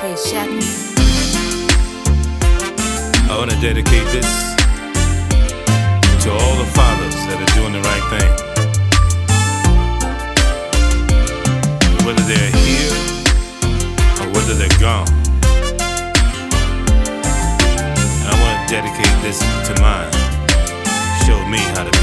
Hey, Shaq. I want to dedicate this to all the fathers that are doing the right thing. Whether they're here or whether they're gone. I want to dedicate this to mine. Show me how to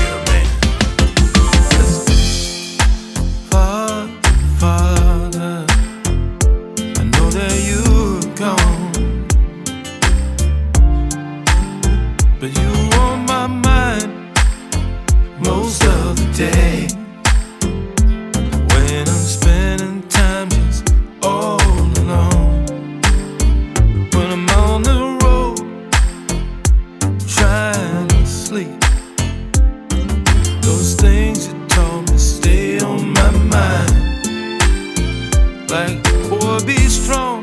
Like, boy, be strong.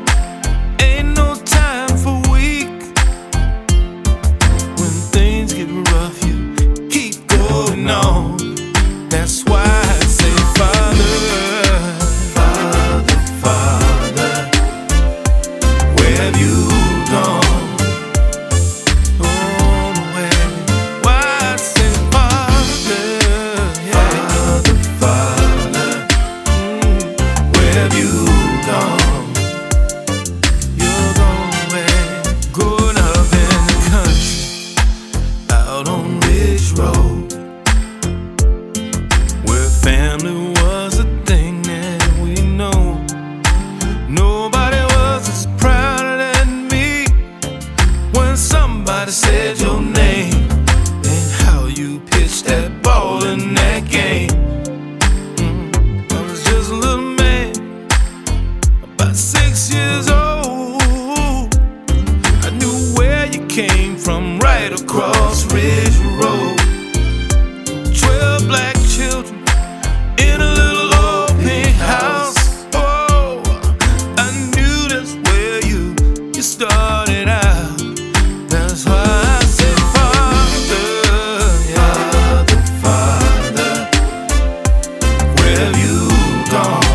Somebody said your name and how you pitched that ball in that game. Mm, I was just a little man, about six years old. I knew where you came from right across have you gone?